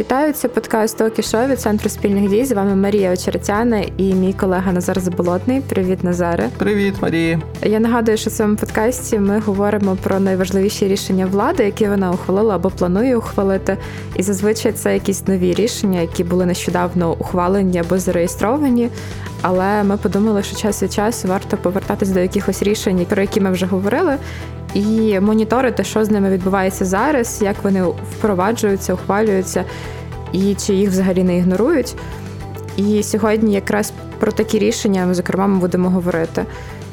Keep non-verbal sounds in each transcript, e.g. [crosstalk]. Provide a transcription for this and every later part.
Вітаю, це подкаст «Окі Шоу» від центру спільних дій. З вами Марія Очеретяна і мій колега Назар Заболотний. Привіт, Назаре. Привіт, Марія. Я нагадую, що в цьому подкасті ми говоримо про найважливіші рішення влади, які вона ухвалила або планує ухвалити. І зазвичай це якісь нові рішення, які були нещодавно ухвалені або зареєстровані. Але ми подумали, що час від часу варто повертатись до якихось рішень, про які ми вже говорили, і моніторити, що з ними відбувається зараз, як вони впроваджуються, ухвалюються, і чи їх взагалі не ігнорують. І сьогодні якраз про такі рішення, зокрема, ми будемо говорити.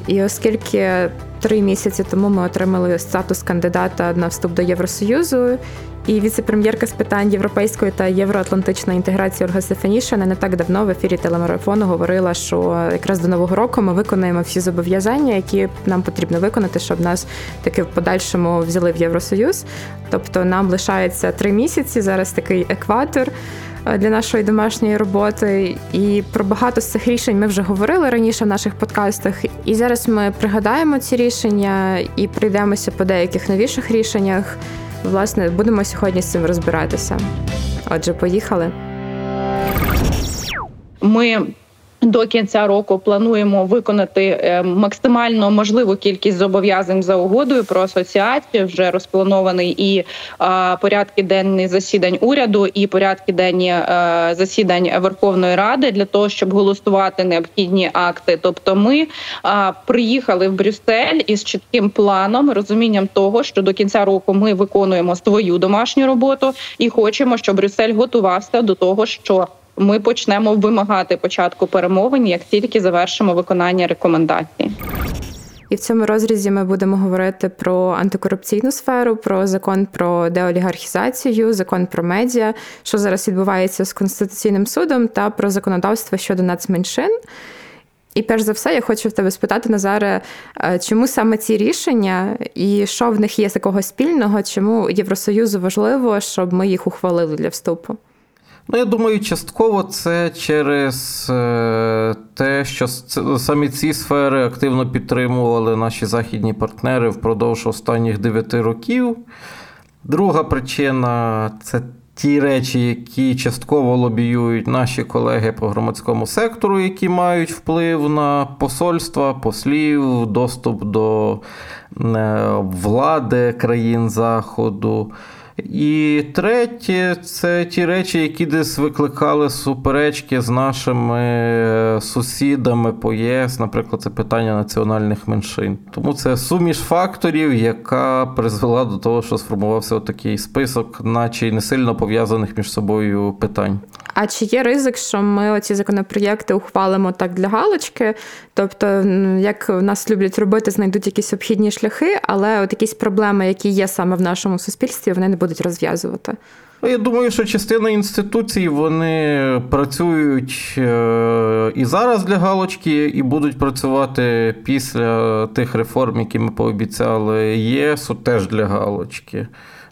І оскільки три місяці тому ми отримали статус кандидата на вступ до Євросоюзу, і віце-прем'єрка з питань європейської та євроатлантичної інтеграції Ольга Стефанішина не так давно в ефірі телемарафону говорила, що якраз до нового року ми виконаємо всі зобов'язання, які нам потрібно виконати, щоб нас таки в подальшому взяли в Євросоюз. Тобто нам лишається три місяці. Зараз такий екватор. Е, для нашої домашньої роботи, і про багато з цих рішень ми вже говорили раніше в наших подкастах. І зараз ми пригадаємо ці рішення і прийдемося по деяких новіших рішеннях. Власне, будемо сьогодні з цим розбиратися. Отже, поїхали. Ми до кінця року плануємо виконати е, максимально можливу кількість зобов'язань за угодою про асоціацію. Вже розпланований і порядки денні засідань уряду, і порядки денні е, засідань Верховної Ради для того, щоб голосувати необхідні акти. Тобто, ми приїхали в Брюссель із чітким планом, розумінням того, що до кінця року ми виконуємо свою домашню роботу і хочемо, щоб Брюссель готувався до того, що ми почнемо вимагати початку перемовин, як тільки завершимо виконання рекомендацій. І в цьому розрізі ми будемо говорити про антикорупційну сферу, про закон про деолігархізацію, закон про медіа, що зараз відбувається з конституційним судом, та про законодавство щодо нацменшин. І перш за все, я хочу в тебе спитати, Назаре, е, чому саме ці рішення і що в них є такого спільного, чому Євросоюзу важливо, щоб ми їх ухвалили для вступу? Ну, я думаю, частково це через е, те, що самі ці сфери активно підтримували наші західні партнери впродовж останніх 9 років. Друга причина це ті речі, які частково лобіюють наші колеги по громадському сектору, які мають вплив на посольства, послів, доступ до е, влади країн Заходу. І третє, це ті речі, які десь викликали суперечки з нашими е, сусідами по ЄС, наприклад, це питання національних меншин. Тому це суміш факторів, яка призвела до того, що сформувався такий список, наче й не сильно пов'язаних між собою питань. А чи є ризик, що ми оці законопроєкти ухвалимо так для галочки? Тобто, як нас люблять робити, знайдуть якісь обхідні шляхи, але от якісь проблеми, які є саме в нашому суспільстві, вони не будуть розв'язувати. Ну, я думаю, що частина інституцій вони працюють е, і зараз для галочки, і будуть працювати після тих реформ, які ми пообіцяли ЄСу, теж для галочки.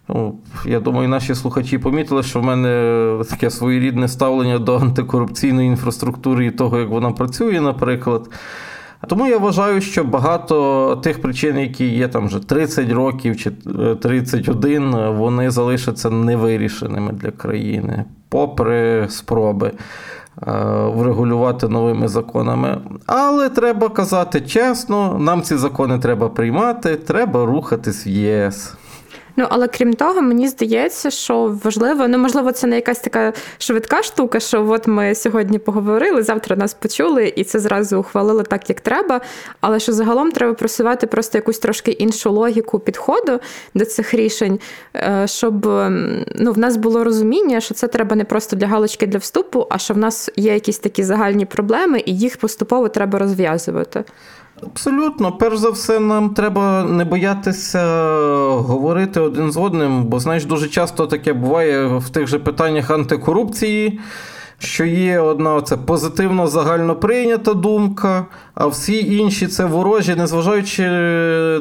Ну, Я думаю, наші слухачі помітили, що в мене таке своєрідне ставлення до антикорупційної інфраструктури і того, як вона працює, наприклад. Тому я вважаю, що багато тих причин, які є там вже 30 років чи 31, е, вони залишаться невирішеними для країни, попри спроби е, врегулювати новими законами. Але треба казати чесно, нам ці закони треба приймати, треба рухатись в ЄС. Ну але крім того, мені здається, що важливо, ну можливо, це не якась така швидка штука, що от ми сьогодні поговорили, завтра нас почули, і це зразу ухвалили так, як треба. Але що загалом треба просувати просто якусь трошки іншу логіку підходу до цих рішень, е, щоб ну, в нас було розуміння, що це треба не просто для галочки для вступу, а що в нас є якісь такі загальні проблеми, і їх поступово треба розв'язувати. Абсолютно, перш за все, нам треба не боятися говорити один з одним, бо знаєш, дуже часто таке буває в тих же питаннях антикорупції, що є одна оце позитивно загально прийнята думка, а всі інші це ворожі, незважаючи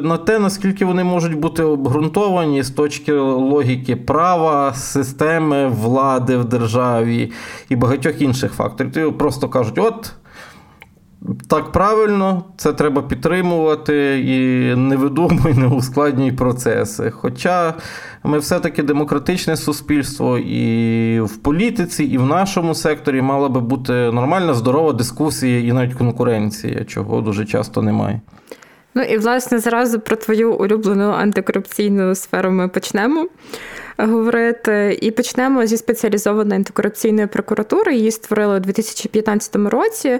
на те, наскільки вони можуть бути обґрунтовані з точки логіки права, системи влади в державі і багатьох інших факторів. Ти просто кажуть, от так правильно, це треба підтримувати і не не ускладнюй процеси. Хоча ми все-таки демократичне суспільство, і в політиці, і в нашому секторі мала би бути нормальна, здорова дискусія і навіть конкуренція, чого дуже часто немає. Ну і власне зразу про твою улюблену антикорупційну сферу ми почнемо говорити. І почнемо зі спеціалізованої антикорупційної прокуратури. Її створили у 2015 році.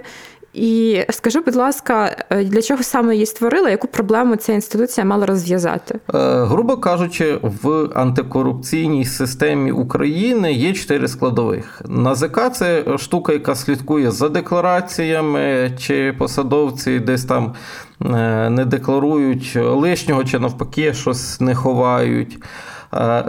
І скажи, будь ласка, е, для чого саме її створили? Яку проблему ця інституція мала розв'язати? Е, грубо кажучи, в антикорупційній системі України є чотири складових. НАЗК це штука, яка слідкує за деклараціями, чи посадовці десь там е, не декларують лишнього, чи навпаки щось не ховають.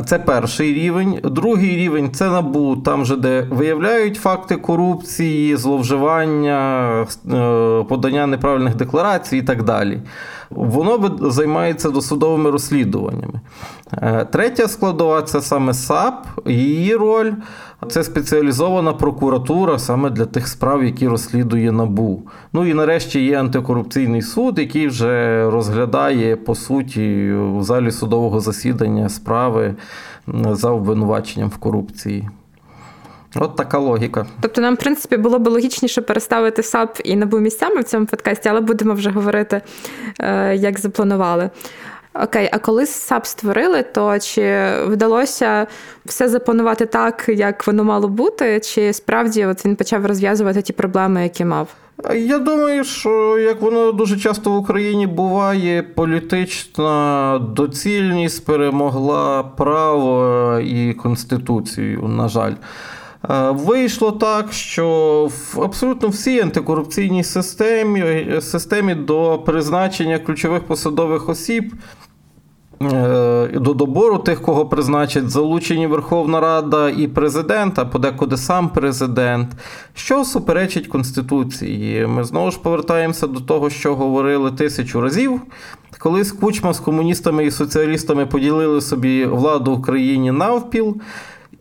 Це перший рівень. Другий рівень це набу, там же, де виявляють факти корупції, зловживання, е, подання неправильних декларацій і так далі. Воно займається досудовими розслідуваннями. Е, третя складова це саме САП, її роль це спеціалізована прокуратура саме для тих справ, які розслідує НАБУ. Ну і нарешті є антикорупційний суд, який вже розглядає по суті в залі судового засідання справи за обвинуваченням в корупції. От така логіка. Тобто, нам, в принципі, було б логічніше переставити САП і набу місцями в цьому подкасті, але будемо вже говорити, е, як запланували. Окей, а коли САП створили, то чи вдалося все запланувати так, як воно мало бути, чи справді от він почав розв'язувати ті проблеми, які мав? Я думаю, що як воно дуже часто в Україні буває, політична доцільність перемогла право і конституцію, на жаль. Е, вийшло так, що в абсолютно всій антикорупційній системі системі до призначення ключових посадових осіб Е, до добору тих, кого призначать, залучені Верховна Рада і президент, а подекуди сам президент, що суперечить Конституції. Ми знову ж повертаємося до того, що говорили тисячу разів. Колись Кучма з комуністами і соціалістами поділили собі владу в країні навпіл.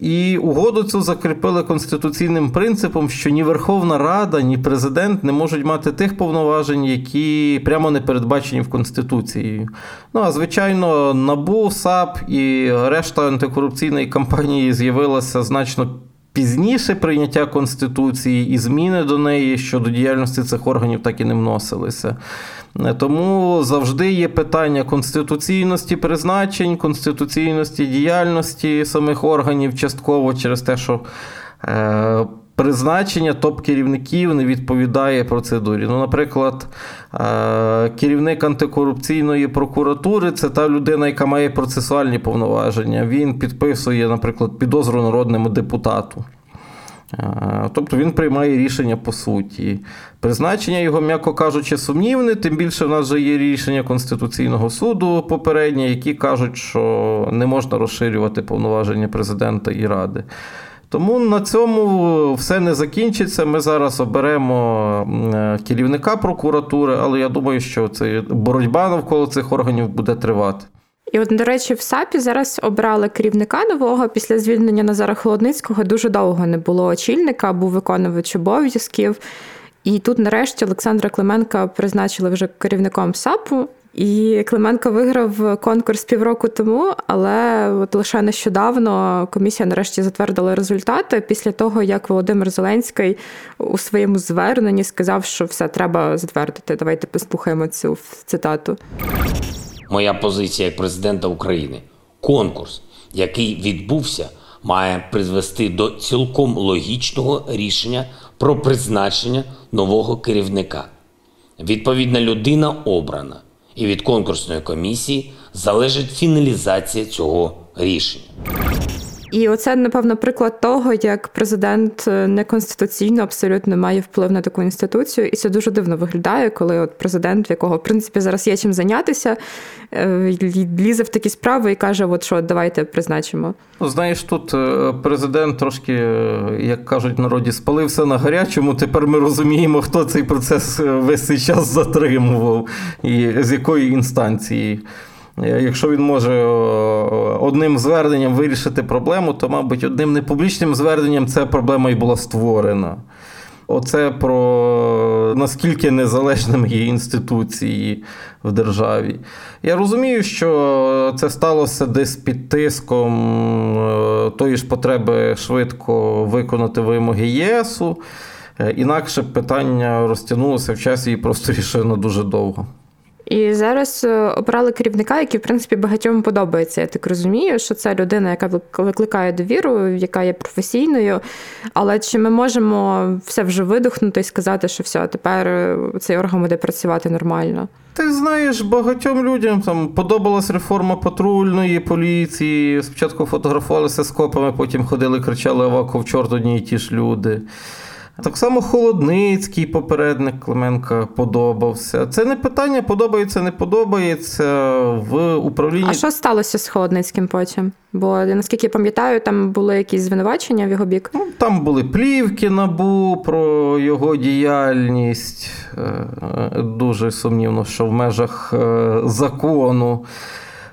І угоду цю закріпили конституційним принципом, що ні Верховна Рада, ні президент не можуть мати тих повноважень, які прямо не передбачені в Конституції. Ну а звичайно, набу САП і решта антикорупційної кампанії з'явилася значно. Пізніше прийняття Конституції і зміни до неї щодо діяльності цих органів так і не вносилися. Е, тому завжди є питання конституційності призначень, конституційності діяльності самих органів, частково через те, що е, призначення топ-керівників не відповідає процедурі. Ну, Наприклад, е, керівник антикорупційної прокуратури це та людина, яка має процесуальні повноваження. Він підписує, наприклад, підозру народному депутату. Тобто він приймає рішення по суті. Призначення його, м'яко кажучи, сумнівне, тим більше в нас вже є рішення Конституційного суду попереднє, які кажуть, що не можна розширювати повноваження президента і ради. Тому на цьому все не закінчиться. Ми зараз оберемо керівника прокуратури, але я думаю, що це боротьба навколо цих органів буде тривати. І от, до речі, в САПі зараз обрали керівника нового після звільнення Назара Холодницького. Дуже довго не було очільника, був виконувач обов'язків. І тут, нарешті, Олександра Клименка призначили вже керівником САПу. І Клименко виграв конкурс півроку тому, але от лише нещодавно комісія нарешті затвердила результати після того, як Володимир Зеленський у своєму зверненні сказав, що все треба затвердити. Давайте послухаємо цю цитату моя позиція як президента України. Конкурс, який відбувся, має призвести до цілком логічного рішення про призначення нового керівника. Відповідна людина обрана, і від конкурсної комісії залежить фіналізація цього рішення. І оце, напевно, приклад того, як президент е, неконституційно абсолютно має вплив на таку інституцію, і це дуже дивно виглядає, коли от президент, в якого в принципі зараз є чим зайнятися, е, лізе в такі справи і каже: От що, давайте призначимо. Ну, знаєш, тут е, президент трошки, як кажуть, народі спалився на гарячому. Тепер ми розуміємо, хто цей процес весь цей час затримував і з якої інстанції. Е, якщо він може е, одним зверненням вирішити проблему, то, мабуть, одним непублічним зверненням ця проблема і була створена. Оце про наскільки незалежними є інституції в державі. Я розумію, що це сталося десь під тиском е, тої ж потреби швидко виконати вимоги ЄСу. Інакше питання розтягнулося в часі і просто рішено дуже довго. І зараз е, обрали керівника, який, в принципі, багатьом подобається. Я так розумію, що це людина, яка викликає довіру, яка є професійною. Але чи ми можемо все вже видихнути і сказати, що все, тепер е, цей орган буде працювати нормально? Ти знаєш, багатьом людям там подобалась реформа патрульної поліції. Спочатку фотографувалися з копами, потім ходили, кричали Авако в чорт одні і ті ж люди. Так само Холодницький попередник Клименка подобався. Це не питання, подобається, не подобається в управлінні. А що сталося з Холодницьким потім? Бо наскільки я пам'ятаю, там були якісь звинувачення в його бік. Ну, Там були плівки набу про його діяльність. Е, дуже сумнівно, що в межах е, закону.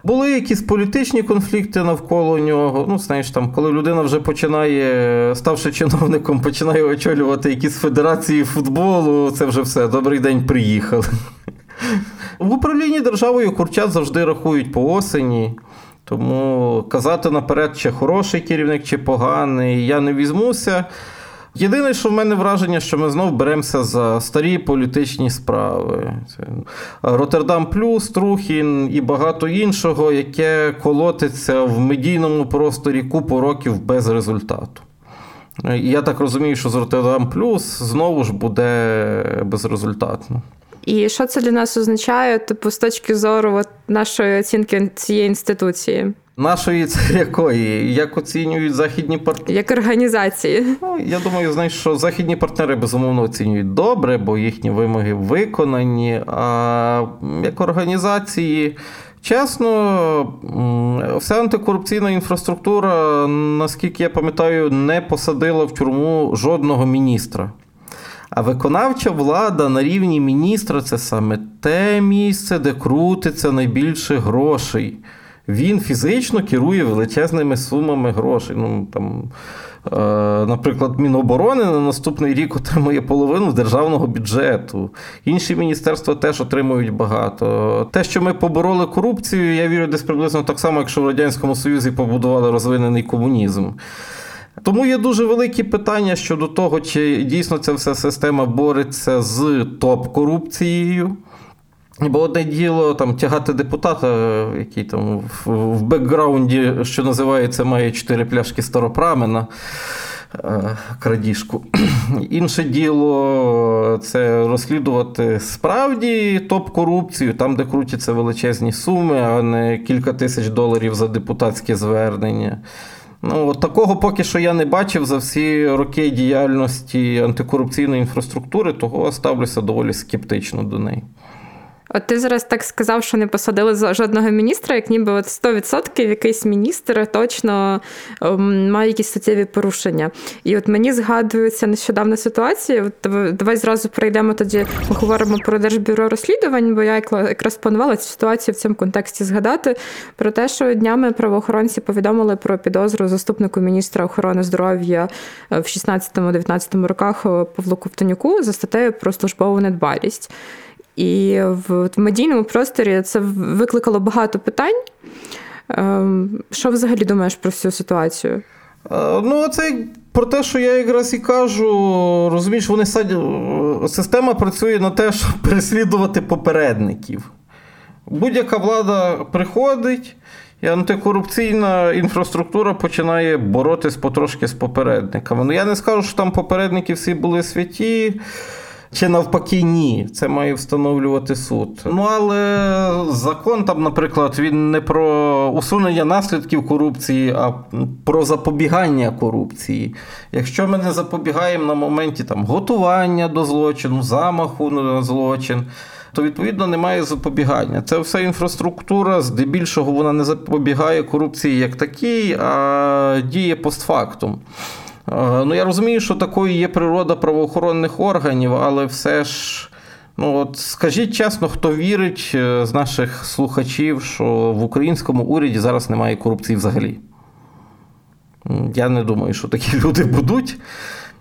Були якісь політичні конфлікти навколо нього. Ну, знаєш, там, коли людина вже починає, ставши чиновником, починає очолювати якісь федерації футболу, це вже все. Добрий день, приїхали. В управлінні державою курчат завжди рахують по осені. Тому казати наперед, чи хороший керівник, чи поганий, я не візьмуся. Єдине, що в мене враження, що ми знов беремося за старі політичні справи. Це Роттердам Плюс, Трухін і багато іншого, яке колотиться в медійному просторі купу років без результату. Я так розумію, що з Роттердам Плюс знову ж буде безрезультатно. І що це для нас означає, типу, з точки зору от, нашої оцінки цієї інституції? Нашої це [laughs] якої? Як оцінюють західні партнери? Як організації? Ну, Я думаю, знаєш, що західні партнери безумовно оцінюють добре, бо їхні вимоги виконані. А як організації, чесно, вся антикорупційна інфраструктура, наскільки я пам'ятаю, не посадила в тюрму жодного міністра. А виконавча влада на рівні міністра це саме те місце, де крутиться найбільше грошей він фізично керує величезними сумами грошей. Ну, там, е, Наприклад, Міноборони на наступний рік отримує половину державного бюджету. Інші міністерства теж отримують багато. Те, що ми побороли корупцію, я вірю, десь приблизно так само, якщо в Радянському Союзі побудували розвинений комунізм. Тому є дуже великі питання щодо того, чи дійсно ця вся система бореться з топ-корупцією. Бо одне діло там тягати депутата, який там в, в бекграунді, що називається, має чотири пляшки старопрамена. Е, крадіжку. [clears throat] Інше діло це розслідувати справді топ-корупцію, там, де крутяться величезні суми, а не кілька тисяч доларів за депутатське звернення. Ну, от Такого поки що я не бачив за всі роки діяльності антикорупційної інфраструктури, того ставлюся доволі скептично до неї. От ти зараз так сказав, що не посадили жодного міністра, як ніби от 100% якийсь міністр точно ем, має якісь суттєві порушення. І от мені згадується нещодавна ситуація. От Давай зразу перейдемо тоді, ми говоримо про Держбюро розслідувань, бо я якраз планувала цю ситуацію в цьому контексті згадати про те, що днями правоохоронці повідомили про підозру заступнику міністра охорони здоров'я в 16-19 роках Павлу Ковтонюку за статтею про службову недбалість. І в медійному просторі це викликало багато питань. Ем, що взагалі думаєш про цю ситуацію? Е, ну, це про те, що я якраз і кажу, розумієш, вони садять, система працює на те, щоб [laughs] переслідувати попередників. Будь-яка влада приходить, і антикорупційна інфраструктура починає боротись потрошки з попередниками. Ну, я не скажу, що там попередники всі були святі. Чи навпаки, ні, це має встановлювати суд. Ну але закон там, наприклад, він не про усунення наслідків корупції, а про запобігання корупції. Якщо ми не запобігаємо на моменті там готування до злочину, замаху на злочин. То відповідно немає запобігання. Це вся інфраструктура, здебільшого вона не запобігає корупції як такій, а діє постфактум. Е, ну, я розумію, що такою є природа правоохоронних органів, але все ж. Ну, от скажіть чесно, хто вірить е, з наших слухачів, що в українському уряді зараз немає корупції взагалі? Я не думаю, що такі [laughs] люди будуть.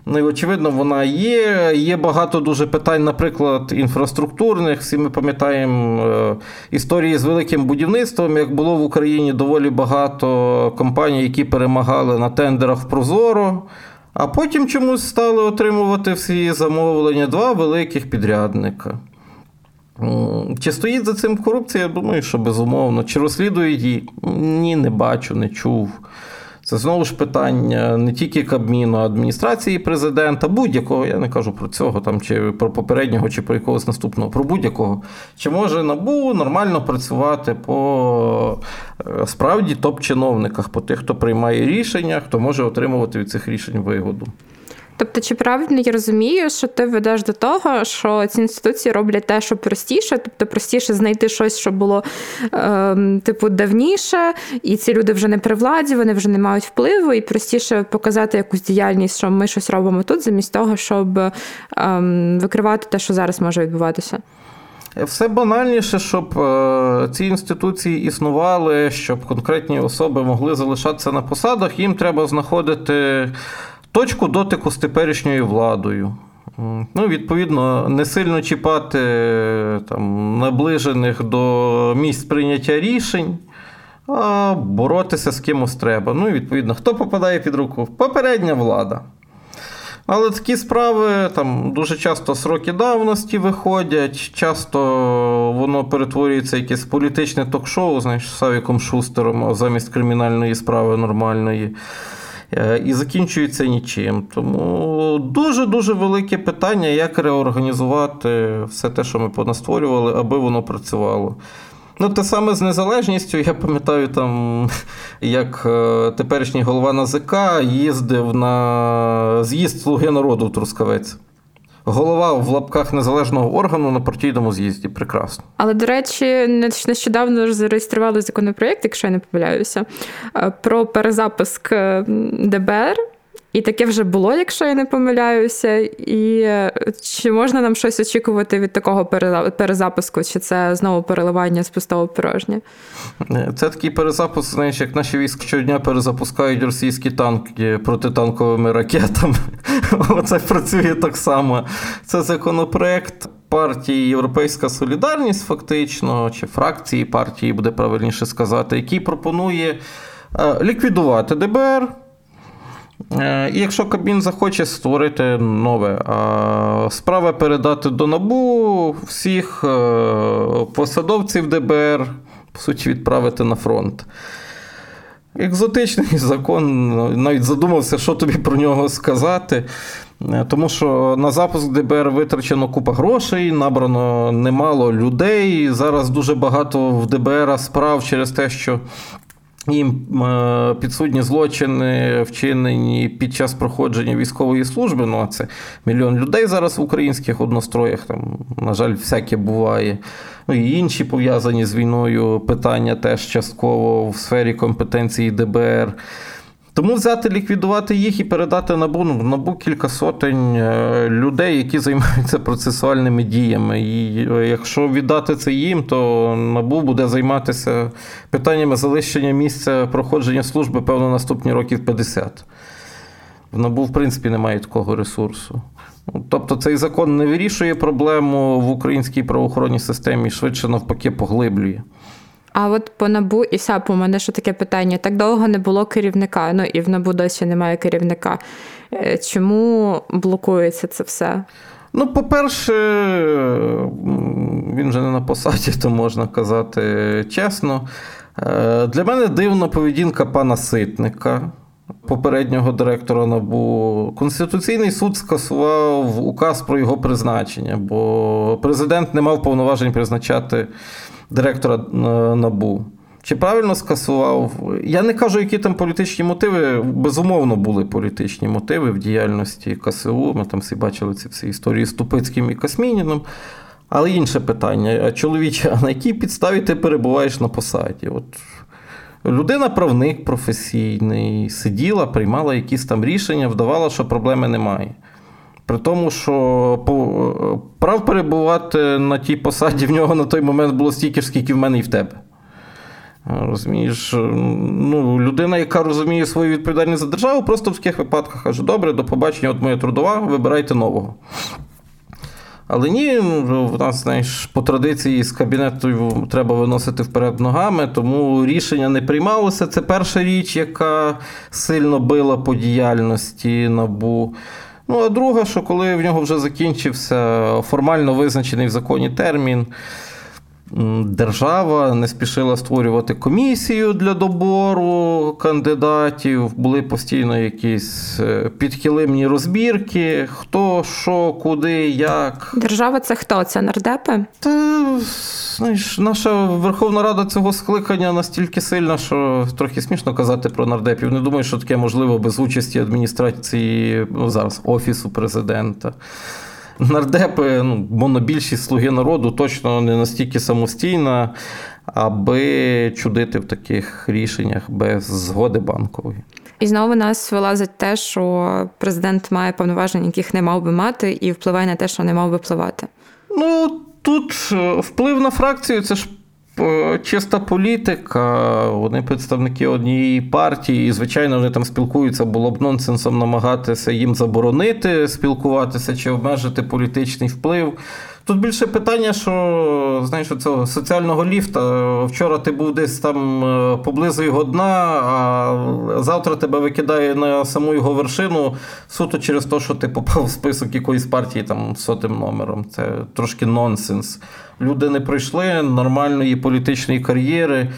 Ну і очевидно, вона є. Є багато дуже питань, наприклад, інфраструктурних. Всі ми пам'ятаємо е, історії з великим будівництвом. Як було в Україні доволі багато компаній, які перемагали на тендерах в Прозоро, а потім чомусь стали отримувати всі замовлення два великих підрядника. Чи стоїть за цим корупція? Я думаю, що безумовно. Чи розслідують її? Ні, не бачу, не чув. Це знову ж питання не тільки Кабміну, а адміністрації президента, будь-якого, я не кажу про цього, там, чи про попереднього, чи про якогось наступного, про будь-якого. Чи може набу нормально працювати по е, справді топ-чиновниках, по тих, хто приймає рішення, хто може отримувати від цих рішень вигоду. Тобто, чи правильно я розумію, що ти ведеш до того, що ці інституції роблять те, що простіше, тобто простіше знайти щось, що було е, типу давніше, і ці люди вже не при владі, вони вже не мають впливу, і простіше показати якусь діяльність, що ми щось робимо тут, замість того, щоб е, викривати те, що зараз може відбуватися. Все банальніше, щоб е, ці інституції існували, щоб конкретні особи могли залишатися на посадах, їм треба знаходити точку дотику з теперішньою владою. Ну, Відповідно, не сильно чіпати там, наближених до місць прийняття рішень, а боротися з кимось треба. Ну і відповідно, хто попадає під руку? Попередня влада. Але такі справи там дуже часто сроки давності виходять, часто воно перетворюється якесь політичне ток-шоу, знаєш, з Савіком Шустером замість кримінальної справи нормальної. Е, і закінчується нічим. Тому дуже-дуже велике питання, як реорганізувати все те, що ми понастворювали, аби воно працювало. Ну, те саме з незалежністю, я пам'ятаю, там, як е, теперішній голова НАЗК їздив на з'їзд Слуги народу в Трускавець голова в лапках незалежного органу на партійному з'їзді. Прекрасно. Але, до речі, нещодавно зареєстрували законопроєкт, якщо я не помиляюся, е, про перезапуск е, ДБР. І таке вже було, якщо я не помиляюся. І е, чи можна нам щось очікувати від такого перезапуску? Чи це знову переливання з пустого порожнє? Це такий перезапуск, знаєш, як наші війська щодня перезапускають російські танки протитанковими ракетами. [laughs] Оце працює так само. Це законопроект. Партії Європейська Солідарність, фактично, чи фракції партії, буде правильніше сказати, який пропонує е, ліквідувати ДБР, Е, і якщо Кабмін захоче створити нове, а справа передати до НАБУ всіх е, посадовців ДБР, по суті, відправити на фронт. Екзотичний [laughs] закон, навіть задумався, що тобі про нього сказати. Е, тому що на запуск ДБР витрачено купа грошей, набрано немало людей. Зараз дуже багато в ДБР справ через те, що їм е, підсудні злочини вчинені під час проходження військової служби. Ну, а це мільйон людей зараз в українських одностроях. Там, на жаль, всяке буває. Ну і інші пов'язані з війною питання теж частково в сфері компетенції ДБР. Тому взяти, ліквідувати їх і передати набу ну, набу кілька сотень е, людей, які займаються процесуальними діями. І е, якщо віддати це їм, то набу буде займатися питаннями залишення місця проходження служби, певно, наступні років 50. В набу, в принципі, немає такого ресурсу. Тобто цей закон не вирішує проблему в українській правоохоронній системі, швидше навпаки, поглиблює. А от по набу і САП у мене ще таке питання: так довго не було керівника, ну і в набу досі немає керівника. Е, чому блокується це все? Ну, по-перше, він вже не на посаді, то можна казати чесно. Е, для мене дивна поведінка пана Ситника, попереднього директора НАБУ. Конституційний суд скасував указ про його призначення, бо президент не мав повноважень призначати директора е, НАБУ. Чи правильно скасував? Я не кажу, які там політичні мотиви. Безумовно, були політичні мотиви в діяльності КСУ. Ми там всі бачили ці всі історії з Тупицьким і Касмініном. Але інше питання: чоловіче, а на якій підставі ти перебуваєш на посаді? От Людина правник професійний, сиділа, приймала якісь там рішення, вдавала, що проблеми немає. При тому, що прав перебувати на тій посаді в нього на той момент було стільки ж, скільки в мене і в тебе. Розумієш, ну, людина, яка розуміє свою відповідальність за державу, просто в таких випадках каже: добре, до побачення, от моя трудова, вибирайте нового. Але ні, в нас знаєш, по традиції з кабінету треба виносити вперед ногами, тому рішення не приймалося. Це перша річ, яка сильно била по діяльності набу. Ну, а друге, що коли в нього вже закінчився формально визначений в законі термін держава не спішила створювати комісію для добору кандидатів, були постійно якісь е, підхилимні розбірки, хто, що, куди, як. Держава це хто? Це нардепи? Та знаєш, наша Верховна Рада цього скликання настільки сильна, що трохи смішно казати про нардепів. Не думаю, що таке можливо без участі адміністрації ну, зараз офісу президента нардепи, ну, монобільшість слуги народу точно не настільки самостійна, аби чудити в таких рішеннях без згоди банкової. І знову нас вилазить те, що президент має повноваження, яких не мав би мати, і впливає на те, що не мав би впливати. Ну тут е, вплив на фракцію це ж чиста політика, вони представники однієї партії, і, звичайно, вони там спілкуються, було б нонсенсом намагатися їм заборонити спілкуватися чи обмежити політичний вплив. Тут більше питання, що знаєш, цього соціального ліфта. Вчора ти був десь там е, поблизу його дна, а завтра тебе викидає на саму його вершину суто через те, що ти попав в список якоїсь партії там сотим номером. Це трошки нонсенс. Люди не пройшли нормальної політичної кар'єри.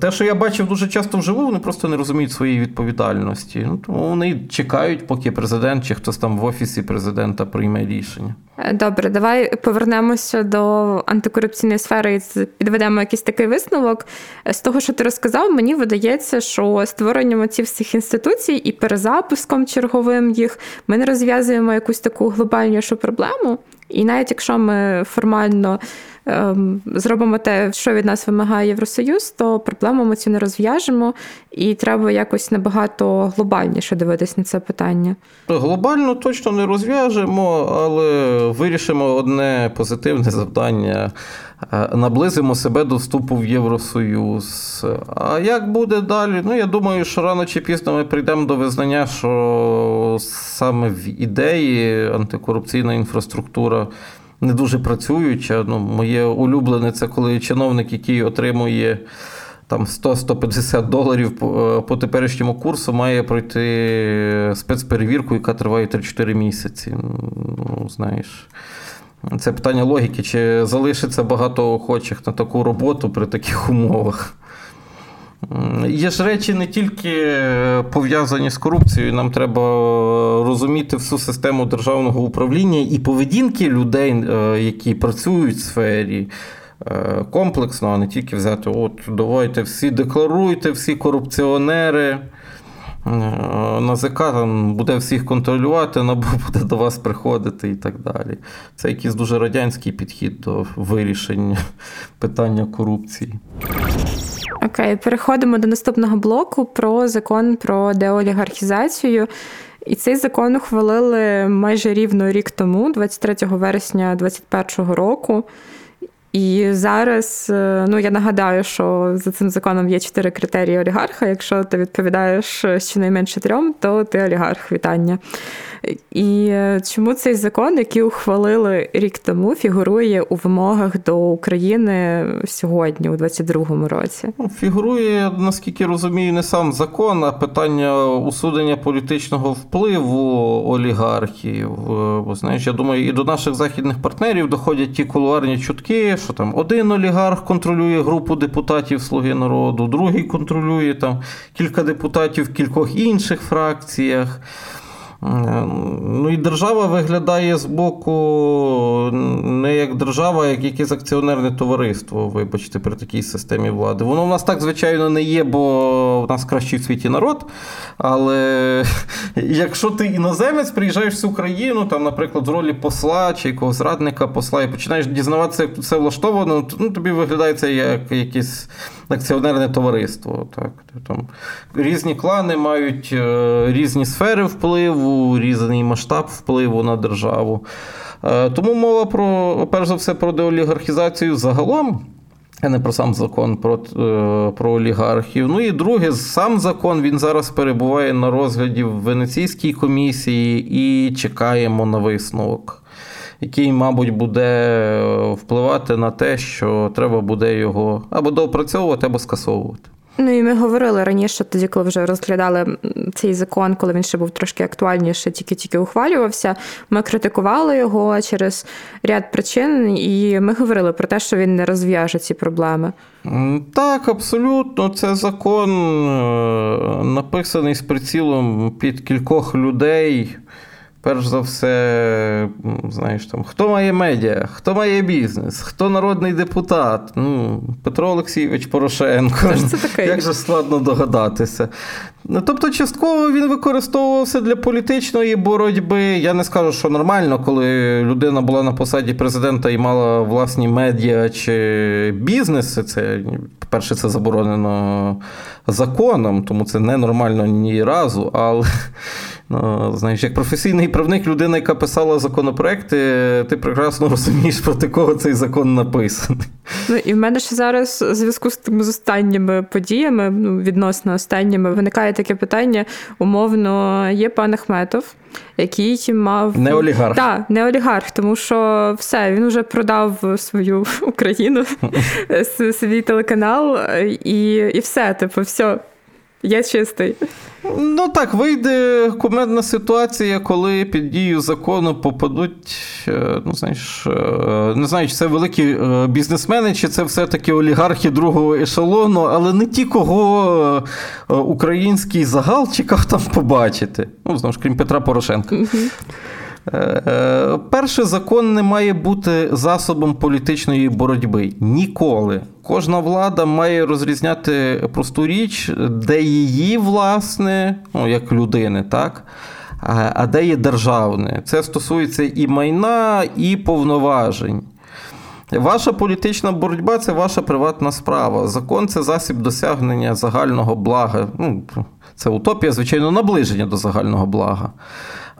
Те, що я бачив дуже часто вживу, вони просто не розуміють своєї відповідальності. Ну, Тому вони чекають, поки президент чи хтось там в офісі президента прийме рішення. Е, добре, давай повернемося до антикорупційної сфери і підведемо якийсь такий висновок. З того, що ти розказав, мені видається, що створенням цих всіх інституцій і перезапуском черговим їх ми не розв'язуємо якусь таку глобальнішу проблему. І навіть якщо ми формально зробимо те, що від нас вимагає Євросоюз, то проблему ми цю не розв'яжемо, і треба якось набагато глобальніше дивитись на це питання. Глобально точно не розв'яжемо, але вирішимо одне позитивне завдання. Е, наблизимо себе до вступу в Євросоюз. А як буде далі? Ну, я думаю, що рано чи пізно ми прийдемо до визнання, що саме в ідеї антикорупційна інфраструктура не дуже працююча. Ну, Моє улюблене це коли чиновник, який отримує там 100-150 доларів по, е, теперішньому курсу, має пройти спецперевірку, яка триває 3-4 місяці. Ну, знаєш. Це питання логіки, чи залишиться багато охочих на таку роботу при таких умовах. Є ж речі не тільки пов'язані з корупцією, нам треба розуміти всю систему державного управління і поведінки людей, е, які працюють в сфері е, комплексно, а не тільки взяти: от давайте всі декларуйте, всі корупціонери. Е, НАЗК там буде всіх контролювати, НАБУ буде до вас приходити і так далі. Це якийсь дуже радянський підхід до вирішення [laughs] питання корупції. Окей, переходимо до наступного блоку про закон про деолігархізацію. І цей закон ухвалили майже рівно рік тому, 23 вересня 2021 року. І зараз, е, ну я нагадаю, що за цим законом є чотири критерії олігарха. Якщо ти відповідаєш щонайменше трьом, то ти олігарх. Вітання. І е, чому цей закон, який ухвалили рік тому, фігурує у вимогах до України сьогодні, у 22-му році? Ну, фігурує, наскільки розумію, не сам закон, а питання усунення політичного впливу олігархів. Бо знаєш, я думаю, і до наших західних партнерів доходять ті кулуарні чутки, що там один олігарх контролює групу депутатів Слуги народу, другий контролює там кілька депутатів в кількох інших фракціях. Ну і держава виглядає з боку не як держава, а як якесь акціонерне товариство, вибачте, при такій системі влади. Воно в нас так, звичайно, не є, бо в нас кращий в світі народ. Але [laughs] якщо ти іноземець, приїжджаєш в цю країну, там, наприклад, з ролі посла чи якогось радника посла, і починаєш дізнаватися, як все влаштовано, ну тобі виглядає це як якесь акціонерне товариство. Так? Там Різні клани мають е, різні сфери впливу, різний масштаб впливу на державу. Е, тому мова про, перш за все, про деолігархізацію загалом. а не про сам закон про е, про олігархів. Ну і друге, сам закон він зараз перебуває на розгляді в Венеційській комісії і чекаємо на висновок, який, мабуть, буде е, впливати на те, що треба буде його або доопрацьовувати, або скасовувати. Ну і ми говорили раніше, тоді, коли вже розглядали цей закон, коли він ще був трошки актуальніше, тільки-тільки ухвалювався. Ми критикували його через ряд причин, і ми говорили про те, що він не розв'яже ці проблеми. Так, абсолютно. Це закон е, написаний з прицілом під кількох людей. Перш за все, знаєш там, хто має медіа, хто має бізнес, хто народний депутат. Ну, Петро Олексійович Порошенко. Це таке? Як же складно догадатися. Ну, Тобто, частково він використовувався для політичної боротьби. Я не скажу, що нормально, коли людина була на посаді президента і мала власні медіа чи бізнеси. Це, по-перше, це заборонено законом, тому це ненормально ні разу. Але знаєш, як професійний правник, людина, яка писала законопроекти, ти прекрасно розумієш, проти кого цей закон написаний. Ну і в мене ще зараз у зв'язку з тими з останніми подіями, ну відносно останніми, виникає таке питання: умовно, є пан Ахметов, який мав не олігарх. Так, не олігарх, тому що все, він вже продав свою [laughs] Україну, [laughs] свій телеканал, і, і все, типу, все. Я чистий. Ну так, вийде кумедна ситуація, коли під дію закону попадуть, е, ну знаєш, е, не знаю, чи це великі е, бізнесмени, чи це все-таки олігархи другого ешелону, але не ті, кого український загал чекав там побачити. Ну, знову ж крім Петра Порошенка. Перший закон не має бути засобом політичної боротьби. Ніколи. Кожна влада має розрізняти просту річ, де її, власне, ну, як людини, так? А де є державне. Це стосується і майна, і повноважень. Ваша політична боротьба це ваша приватна справа. Закон це засіб досягнення загального блага. Ну, Це утопія, звичайно, наближення до загального блага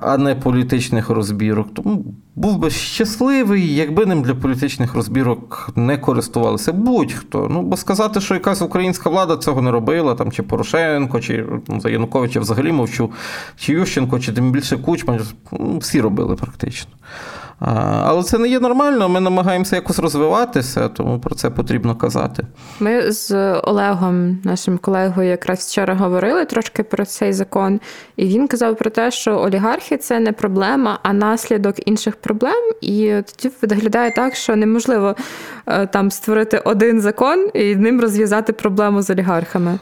а не політичних розбірок. Тому був би щасливий, якби ним для політичних розбірок не користувалися будь-хто. Ну, бо сказати, що якась українська влада цього не робила, там, чи Порошенко, чи ну, за Януковича взагалі мовчу, чи Ющенко, чи тим більше Кучма, ну, всі робили практично. Але це не є нормально. Ми намагаємося якось розвиватися, тому про це потрібно казати. Ми з Олегом, нашим колегою, якраз вчора говорили трошки про цей закон, і він казав про те, що олігархи це не проблема, а наслідок інших проблем. І тоді виглядає так, що неможливо е, там створити один закон і ним розв'язати проблему з олігархами.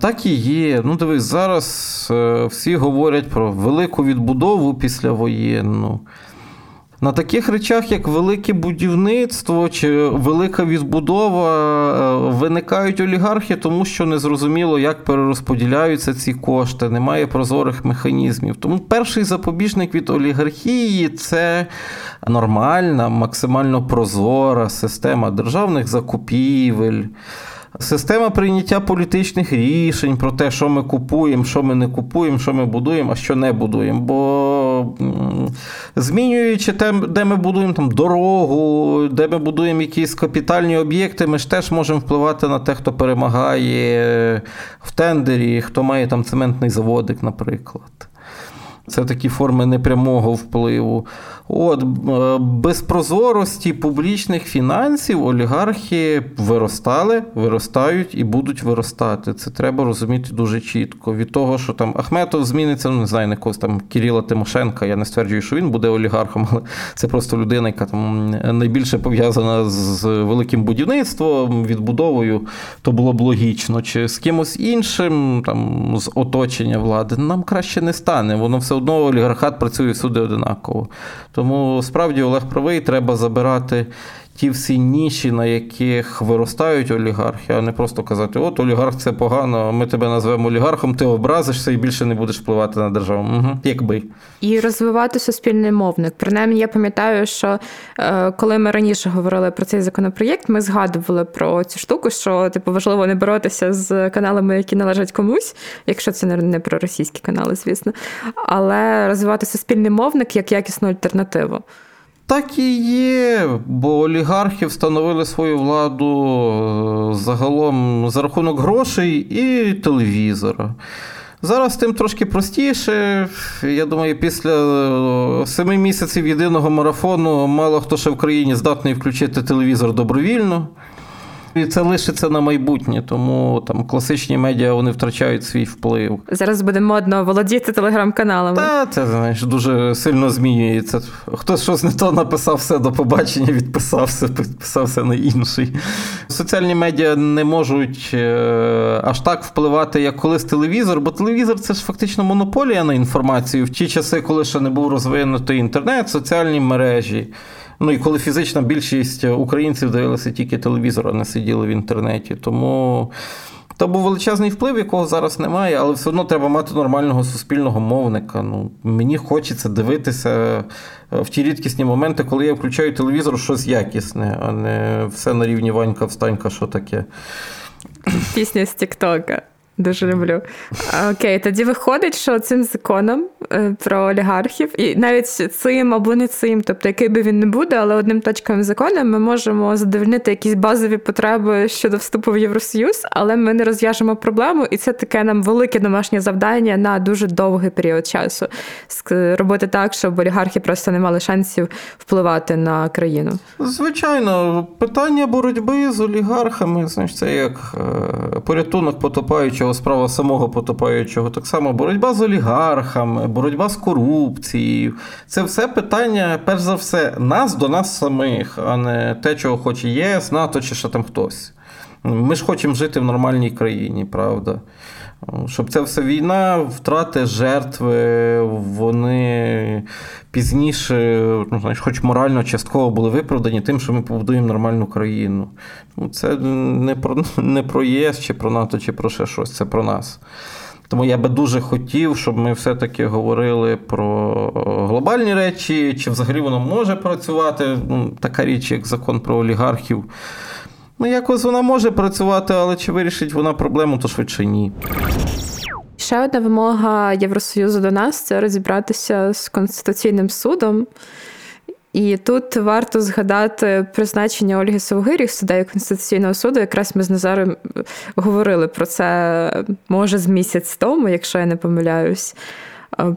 Так і є. Ну, дивись, зараз е, всі говорять про велику відбудову післявоєнну. На таких речах, як велике будівництво чи велика відбудова, е, виникають олігархи, тому що незрозуміло, як перерозподіляються ці кошти, немає прозорих механізмів. Тому перший запобіжник від олігархії це нормальна, максимально прозора система державних закупівель. Система прийняття політичних рішень про те, що ми купуємо, що ми не купуємо, що ми будуємо, а що не будуємо. Бо змінюючи те, де ми будуємо там дорогу, де ми будуємо якісь капітальні об'єкти, ми ж теж можемо впливати на те, хто перемагає в тендері, хто має там цементний заводик, наприклад. Це такі форми непрямого впливу. От, е, Без прозорості публічних фінансів олігархи виростали, виростають і будуть виростати. Це треба розуміти дуже чітко. Від того, що там Ахметов зміниться, ну не знаю, на когось там Кирила Тимошенка. Я не стверджую, що він буде олігархом, [laughs] але це просто людина, яка там найбільше пов'язана з великим будівництвом, відбудовою, то було б логічно. Чи з кимось іншим, там з оточення влади, нам краще не стане. Воно все одно олігархат працює всюди одинаково. Тому справді Олег правий, треба забирати ті всі ніші, на яких виростають олігархи, а не просто казати, от олігарх це погано, ми тебе назвемо олігархом, ти образишся і більше не будеш впливати на державу. Угу, Якби. І розвивати суспільний мовник. Принаймні, я пам'ятаю, що е, коли ми раніше говорили про цей законопроєкт, ми згадували про цю штуку, що типу важливо не боротися з каналами, які належать комусь, якщо це не про російські канали, звісно, але розвивати суспільний мовник як якісну альтернативу. Так і є, бо олігархи встановили свою владу е, загалом за рахунок грошей і телевізора. Зараз тим трошки простіше. Я думаю, після е, семи місяців єдиного марафону мало хто ще в країні здатний включити телевізор добровільно. І це лишиться на майбутнє, тому там класичні медіа вони втрачають свій вплив. Зараз буде модно володіти телеграм-каналами. Та це знаєш дуже сильно змінюється. Хтось щось не то написав все до побачення, відписався, підписався на інший. Соціальні медіа не можуть е, аж так впливати, як колись телевізор, бо телевізор це ж фактично монополія на інформацію в ті часи, коли ще не був розвинутий інтернет, соціальні мережі. Ну і коли фізична більшість українців дивилися тільки телевізор, а не сиділи в інтернеті. Тому то був величезний вплив, якого зараз немає, але все одно треба мати нормального суспільного мовника. Ну, Мені хочеться дивитися е, в ті рідкісні моменти, коли я включаю телевізор щось якісне, а не все на рівні Ванька встанька, що таке. Пісня з Тіктока. Дуже люблю. Окей, тоді виходить, що цим законом е, про олігархів, і навіть цим або не цим, тобто який би він не буде, але одним точковим законом ми можемо задовольнити якісь базові потреби щодо вступу в Євросоюз, але ми не розв'яжемо проблему, і це таке нам велике домашнє завдання на дуже довгий період часу. Робити так, щоб олігархи просто не мали шансів впливати на країну. Звичайно, питання боротьби з олігархами, значить, це як е, порятунок потопаючого справа самого потопаючого, так само боротьба з олігархами, боротьба з корупцією. Це все питання, перш за все, нас до нас самих, а не те, чого хоче ЄС, НАТО чи ще там хтось. Ми ж хочемо жити в нормальній країні, правда. Щоб ця вся війна, втрати, жертви, вони пізніше, ну, знаєш, хоч морально, частково були виправдані тим, що ми побудуємо нормальну країну. Ну, Це не про не про ЄС, чи про НАТО, чи про ще щось, це про нас. Тому я би дуже хотів, щоб ми все-таки говорили про глобальні речі, чи взагалі воно може працювати. Ну, Така річ, як закон про олігархів. Ну, якось вона може працювати, але чи вирішить вона проблему, то швидше ні. Ще одна вимога Євросоюзу до нас це розібратися з Конституційним судом. І тут варто згадати призначення Ольги Совгиріх суддею Конституційного суду. Якраз ми з Назаром говорили про це, може, з місяць тому, якщо я не помиляюсь,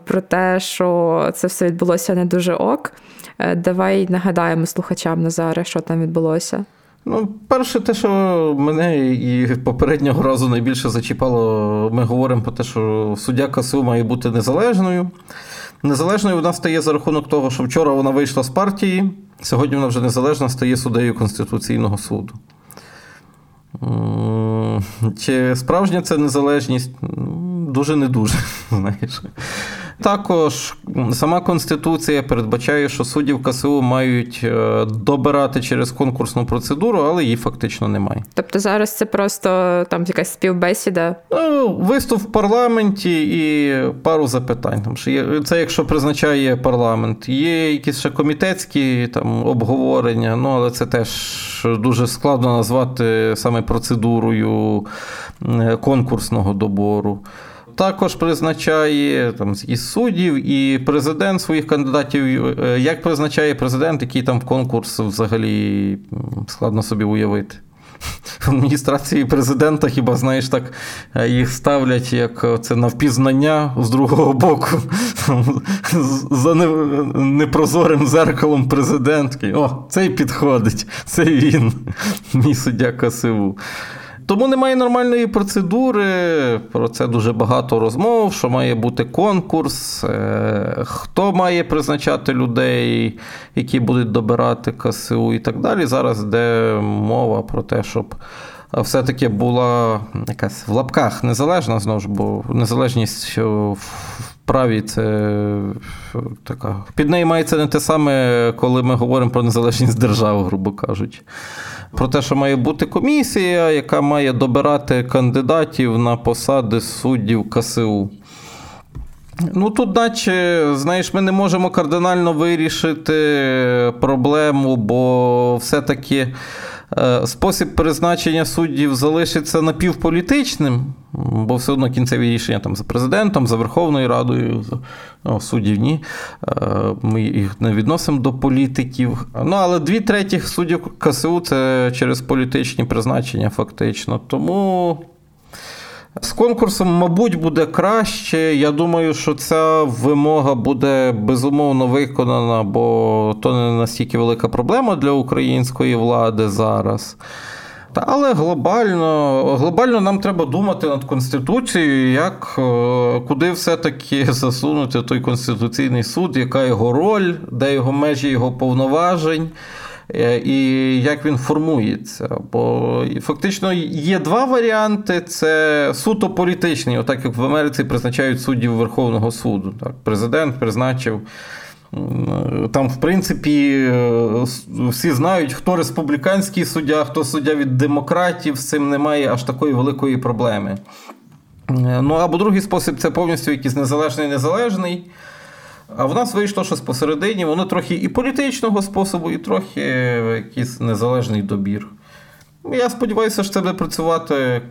про те, що це все відбулося не дуже ок. Е, давай нагадаємо слухачам Назаре, що там відбулося. Ну, перше, те, що мене і попереднього разу найбільше зачіпало, ми говоримо про те, що суддя КСУ має бути незалежною. Незалежною вона стає за рахунок того, що вчора вона вийшла з партії, сьогодні вона вже незалежна стає суддею Конституційного суду. Чи справжня це незалежність? Дуже не дуже. [laughs] знаєш. Також сама Конституція передбачає, що суддів КСУ мають е, добирати через конкурсну процедуру, але її фактично немає. Тобто зараз це просто там якась співбесіда? Ну, Виступ в парламенті і пару запитань. Там що Це якщо призначає парламент. Є якісь ще комітетські там обговорення, ну але це теж дуже складно назвати саме процедурою конкурсного добору. Також призначає там і суддів, і президент своїх кандидатів. Е, як призначає президент, який там конкурс взагалі складно собі уявити. В адміністрації президента, хіба знаєш, так е, їх ставлять як це навпізнання з другого боку, за непрозорим зеркалом президентки. О, цей підходить, це він, мій суддя КСУ. Тому немає нормальної процедури. Про це дуже багато розмов, що має бути конкурс, е, хто має призначати людей, які будуть добирати КСУ і так далі. Зараз йде мова про те, щоб. Все-таки була якась в лапках незалежна знову ж, бо незалежність в праві це така. Під нею мається не те саме, коли ми говоримо про незалежність держави, грубо кажучи про те, що має бути комісія, яка має добирати кандидатів на посади суддів КСУ. Ну, тут, наче, знаєш, ми не можемо кардинально вирішити проблему, бо все-таки спосіб призначення суддів залишиться напівполітичним, бо все одно кінцеві рішення там за президентом, за Верховною Радою, ну, суддів ні. Е, ми їх не відносимо до політиків. Ну, але дві третіх суддів КСУ це через політичні призначення, фактично. Тому. З конкурсом, мабуть, буде краще. Я думаю, що ця вимога буде безумовно виконана, бо то не настільки велика проблема для української влади зараз. Але глобально глобально нам треба думати над Конституцією, як е, куди все-таки [laughs] засунути той Конституційний суд, яка його роль, де його межі його повноважень. Е, і як він формується. Бо фактично є два варіанти: це суто політичний, отак як в Америці призначають суддів Верховного суду. Так, Президент призначив. Там, в принципі, е, всі знають, хто республіканський суддя, хто суддя від демократів, з цим немає аж такої великої проблеми. Е, ну або другий спосіб це повністю якийсь незалежний незалежний. А в нас вийшло щось посередині, воно трохи і політичного способу, і трохи якийсь незалежний добір. Я сподіваюся, що це буде працювати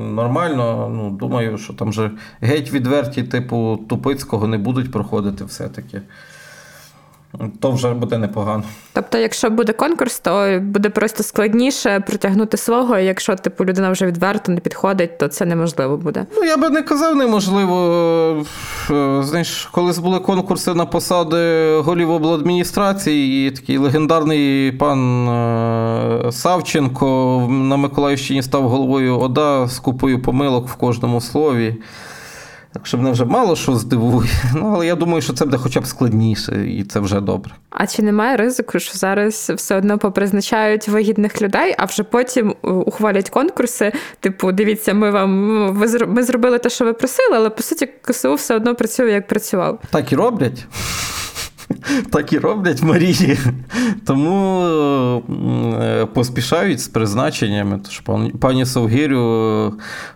нормально. Ну, Думаю, що там вже геть відверті, типу Тупицького не будуть проходити все-таки то вже буде непогано. Тобто, якщо буде конкурс, то буде просто складніше притягнути свого. Якщо типу людина вже відверто не підходить, то це неможливо буде. Ну я би не казав, неможливо. Е, знаєш, колись були конкурси на посади голів обладміністрації, і такий легендарний пан е, Савченко на Миколаївщині став головою ОДА з купою помилок в кожному слові. Так що мене вже мало що здивує. [laughs] Ну, але я думаю, що це буде хоча б складніше, і це вже добре. А чи немає ризику, що зараз все одно попризначають вигідних людей, а вже потім е, ухвалять конкурси? Типу, дивіться, ми вам ви ми зробили те, що ви просили, але по суті КСУ все одно працює, як працював. Так і роблять. [laughs] Так і роблять Марії. Тому е, поспішають з призначеннями. Тож пані Совгирю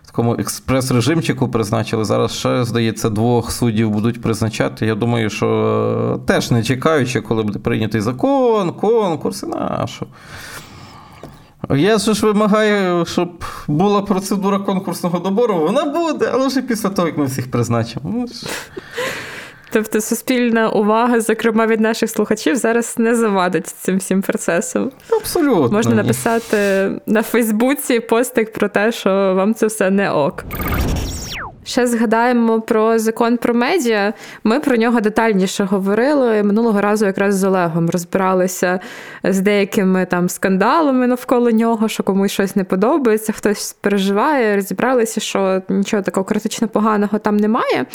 в такому експрес-режимчику призначили. Зараз ще, здається, двох суддів будуть призначати. Я думаю, що теж не чекаючи, коли буде прийнятий закон, конкурс, і нашу. Я ж вимагаю, щоб була процедура конкурсного добору. Вона буде, але вже після того, як ми всіх призначимо. Тобто суспільна увага, зокрема від наших слухачів, зараз не завадить цим всім процесом. Абсолютно. Можна написати на Фейсбуці постик про те, що вам це все не ок. Ще згадаємо про закон про медіа. Ми про нього детальніше говорили. Минулого разу якраз з Олегом розбиралися з деякими там скандалами навколо нього, що комусь щось не подобається, хтось переживає. Розібралися, що нічого такого критично поганого там немає.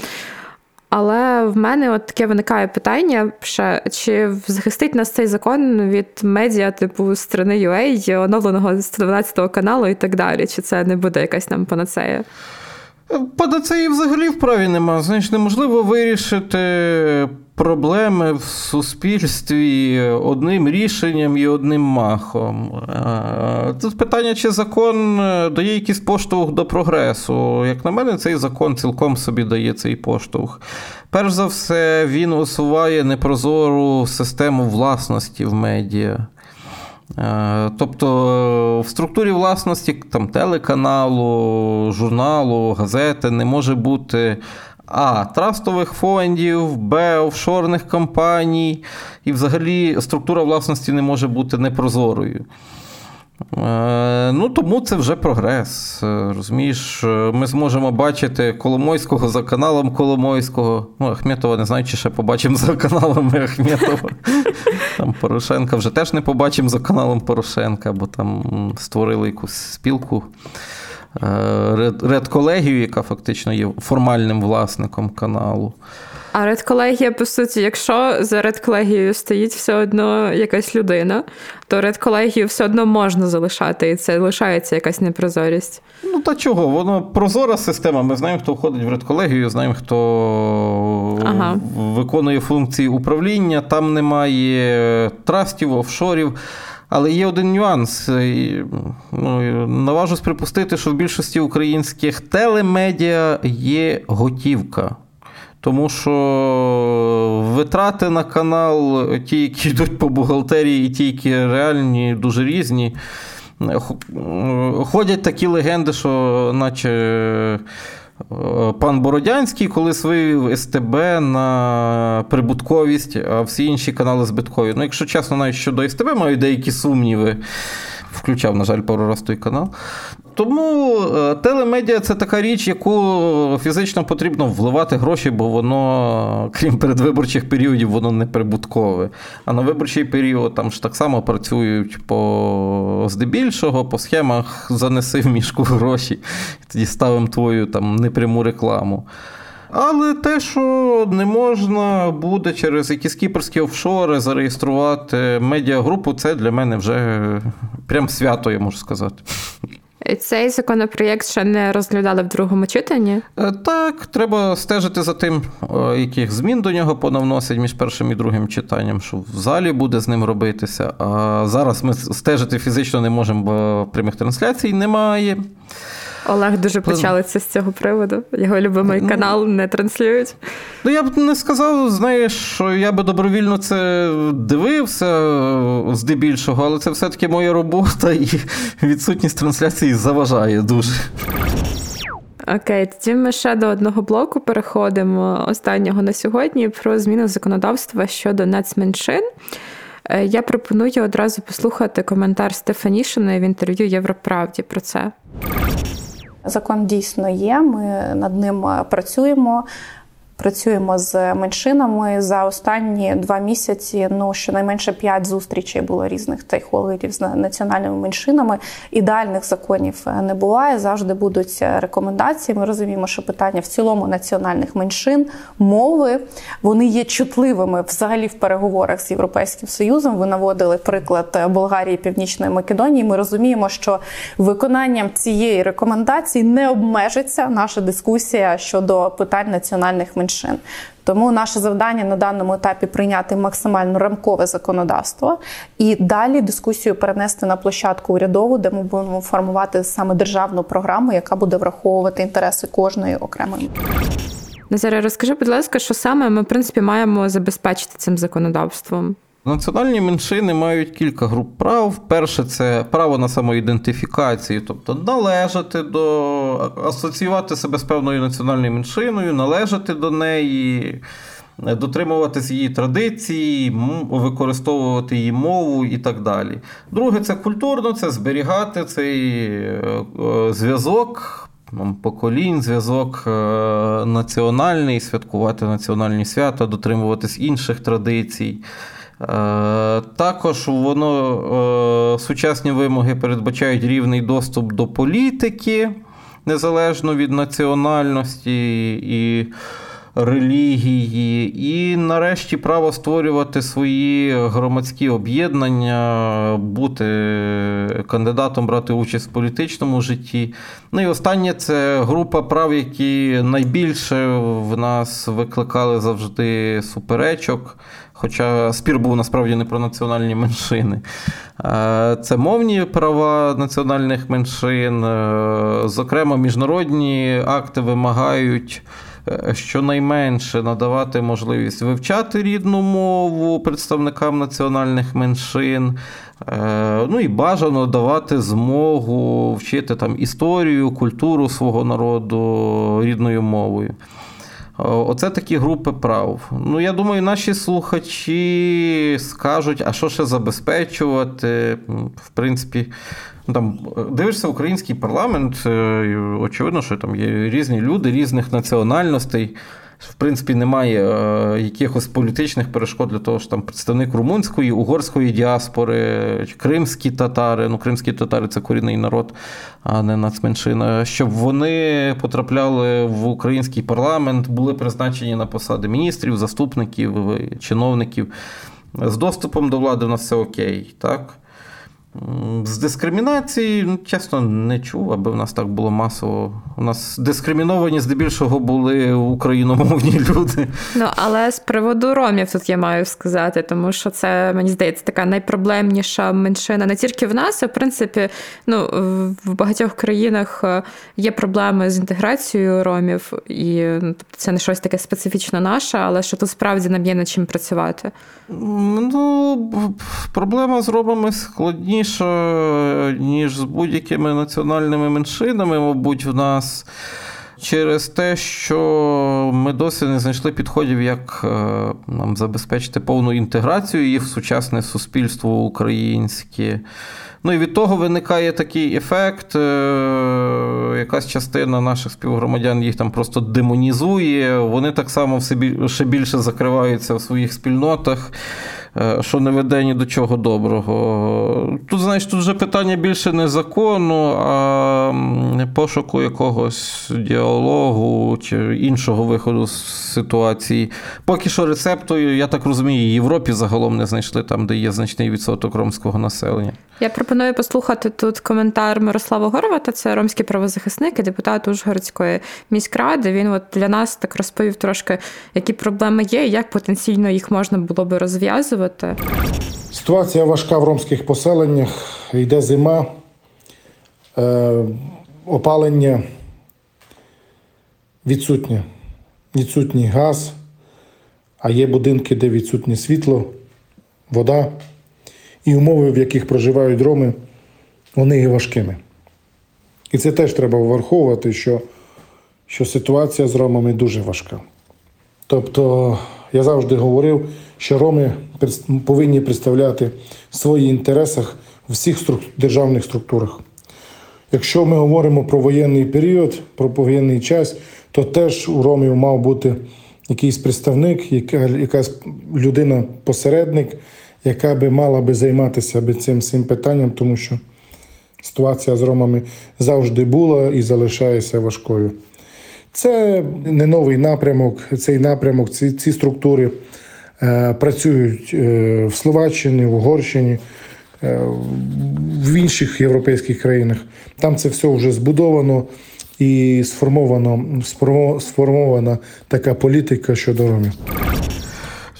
Але в мене от таке виникає питання: ще, чи захистить нас цей закон від медіа, типу страни UA, оновленого 112 каналу і так далі? Чи це не буде якась нам панацея? Панацеї взагалі вправі нема. Знаєш, неможливо вирішити проблеми в суспільстві одним рішенням і одним махом. Тут питання, чи закон дає якийсь поштовх до прогресу. Як на мене, цей закон цілком собі дає цей поштовх. Перш за все, він усуває непрозору систему власності в медіа. Тобто в структурі власності там, телеканалу, журналу, газети не може бути а. Трастових фондів, Б. Офшорних компаній. І взагалі структура власності не може бути непрозорою. Е, ну, Тому це вже прогрес. Е, розумієш, е, Ми зможемо бачити Коломойського за каналом Коломойського. Ну, Ахметова не знаю, чи ще побачимо за каналами Ахметова. [laughs] Там Порошенка вже теж не побачимо за каналом Порошенка, бо там створили якусь спілку. Редколегію, яка фактично є формальним власником каналу. А редколегія, по суті, якщо за редколегією стоїть все одно якась людина, то редколегію все одно можна залишати, і це лишається якась непрозорість. Ну та чого? Воно прозора система. Ми знаємо, хто входить в редколегію, знаємо, хто ага. виконує функції управління, там немає трастів, офшорів. Але є один нюанс. Ну, Наважусь припустити, що в більшості українських телемедіа є готівка. Тому що витрати на канал, ті, які йдуть по бухгалтерії, і ті, які реальні, дуже різні. ходять такі легенди, що наче. Пан Бородянський, коли вивів СТБ на прибутковість, а всі інші канали збиткові. Ну, якщо чесно, навіть щодо СТБ маю деякі сумніви. Включав, на жаль, пару раз той канал. Тому е, телемедіа це така річ, яку фізично потрібно вливати гроші, бо воно, крім передвиборчих періодів, воно не прибуткове. А на виборчий період там ж так само працюють по здебільшого, по схемах занеси в мішку гроші, тоді ставимо твою там непряму рекламу. Але те, що не можна буде через якісь кіперські офшори зареєструвати медіагрупу, це для мене вже прям свято, я можу сказати. Цей законопроєкт ще не розглядали в другому читанні? Е, так, треба стежити за тим, яких змін до нього понавносять між першим і другим читанням, що в залі буде з ним робитися. А зараз ми стежити фізично не можемо, бо прямих трансляцій немає. Олег дуже печалиться з цього приводу. Його любимий ну, канал не транслюють. Ну я б не сказав, знаєш, що я би добровільно це дивився здебільшого, але це все-таки моя робота, і відсутність трансляції заважає дуже. Окей, тоді ми ще до одного блоку переходимо останнього на сьогодні про зміну законодавства щодо нацменшин. Е, я пропоную одразу послухати коментар Стефанішиної в інтерв'ю Європравді про це. Закон дійсно є. Ми над ним е, працюємо. Працюємо з меншинами за останні два місяці. Ну щонайменше п'ять зустрічей було різних стейкхолдерів з національними меншинами. Ідеальних законів е, не буває. Завжди будуть е, рекомендації. Ми розуміємо, що питання в цілому національних меншин, мови вони є чутливими взагалі в переговорах з європейським союзом. Ви наводили приклад е, Болгарії, Північної Македонії. Ми розуміємо, що виконанням цієї рекомендації не обмежиться наша дискусія щодо питань національних меншин меншин. Тому наше завдання на даному етапі прийняти максимально рамкове законодавство і далі дискусію перенести на площадку урядову, де ми будемо формувати саме державну програму, яка буде враховувати інтереси кожної окремої. Назаря, розкажи, будь ласка, що саме ми в принципі маємо забезпечити цим законодавством? Національні меншини мають кілька груп прав. Перше це право на самоідентифікацію, тобто належати до асоціювати себе з певною національною меншиною, належати до неї, дотримуватись її традиції, використовувати її мову і так далі. Друге, це культурно, це зберігати цей е, зв'язок. Поколінь, зв'язок е, національний, святкувати національні свята, дотримуватись інших традицій. Е, також воно е, сучасні вимоги передбачають рівний доступ до політики незалежно від національності і релігії, і нарешті право створювати свої громадські об'єднання, бути кандидатом, брати участь в політичному житті. Ну і останнє це група прав, які найбільше в нас викликали завжди суперечок. Хоча спір був насправді не про національні меншини. Це мовні права національних меншин. Е, зокрема, міжнародні акти вимагають е, щонайменше надавати можливість вивчати рідну мову представникам національних меншин. Е, ну і бажано давати змогу вчити там історію, культуру свого народу рідною мовою. Оце такі групи прав. Ну, я думаю, наші слухачі скажуть, а що ще забезпечувати. В принципі, ну, там дивишся український парламент, е, очевидно, що там є різні люди, різних національностей в принципі немає е, якихось політичних перешкод для того, що там представник румунської, угорської діаспори, кримські татари, ну кримські татари це корінний народ, а не нацменшина, щоб вони потрапляли в український парламент, були призначені на посади міністрів, заступників, чиновників. З доступом до влади у нас все окей, так? З дискримінації, ну, чесно, не чув, аби в нас так було масово У нас дискриміновані здебільшого були україномовні [laughs] люди. Ну але з приводу ромів тут я маю сказати, тому що це мені здається така найпроблемніша меншина не тільки в нас, а в принципі, ну в багатьох країнах е, є проблеми з інтеграцією ромів, і ну, тобто це не щось таке специфічно наше, але що тут справді нам є над чим працювати. Ну, проблема з ромами складніша, ніж з будь-якими національними меншинами, мабуть, в нас. Через те, що ми досі не знайшли підходів, як е, нам забезпечити повну інтеграцію їх в сучасне суспільство українське. Ну і від того виникає такий ефект. Е, якась частина наших співгромадян їх там просто демонізує. Вони так само все ще більше закриваються в своїх спільнотах. Е, що не веде ні до чого доброго. Тут, знаєш, тут вже питання більше не закону, а пошуку якогось діалогу чи іншого виходу з ситуації. Поки що рецепту, я так розумію, Європі загалом не знайшли там, де є значний відсоток ромського населення. Я пропоную послухати тут коментар Мирослава Горвата, це ромський правозахисник і депутат Ужгородської міськради. Він от для нас так розповів трошки, які проблеми є, і як потенційно їх можна було би розв'язувати. Ситуація важка в ромських поселеннях. Йде зима, е, опалення відсутнє, відсутній газ, а є будинки, де відсутнє світло, вода і умови, в яких проживають роми, вони є важкими. І це теж треба враховувати, що, що ситуація з ромами дуже важка. Тобто, я завжди говорив, що роми повинні представляти свої інтереси в всіх державних структурах. Якщо ми говоримо про воєнний період, про воєнний час, то теж у ромів мав бути якийсь представник, якась людина-посередник, яка би мала би займатися би цим цим питанням, тому що ситуація з ромами завжди була і залишається важкою. Це не новий напрямок, цей напрямок, ці, ці структури е, працюють е, в Словаччині, в Угорщині, е, в інших європейських країнах. Там це все вже збудовано і сформовано, сформована така політика щодо ромів.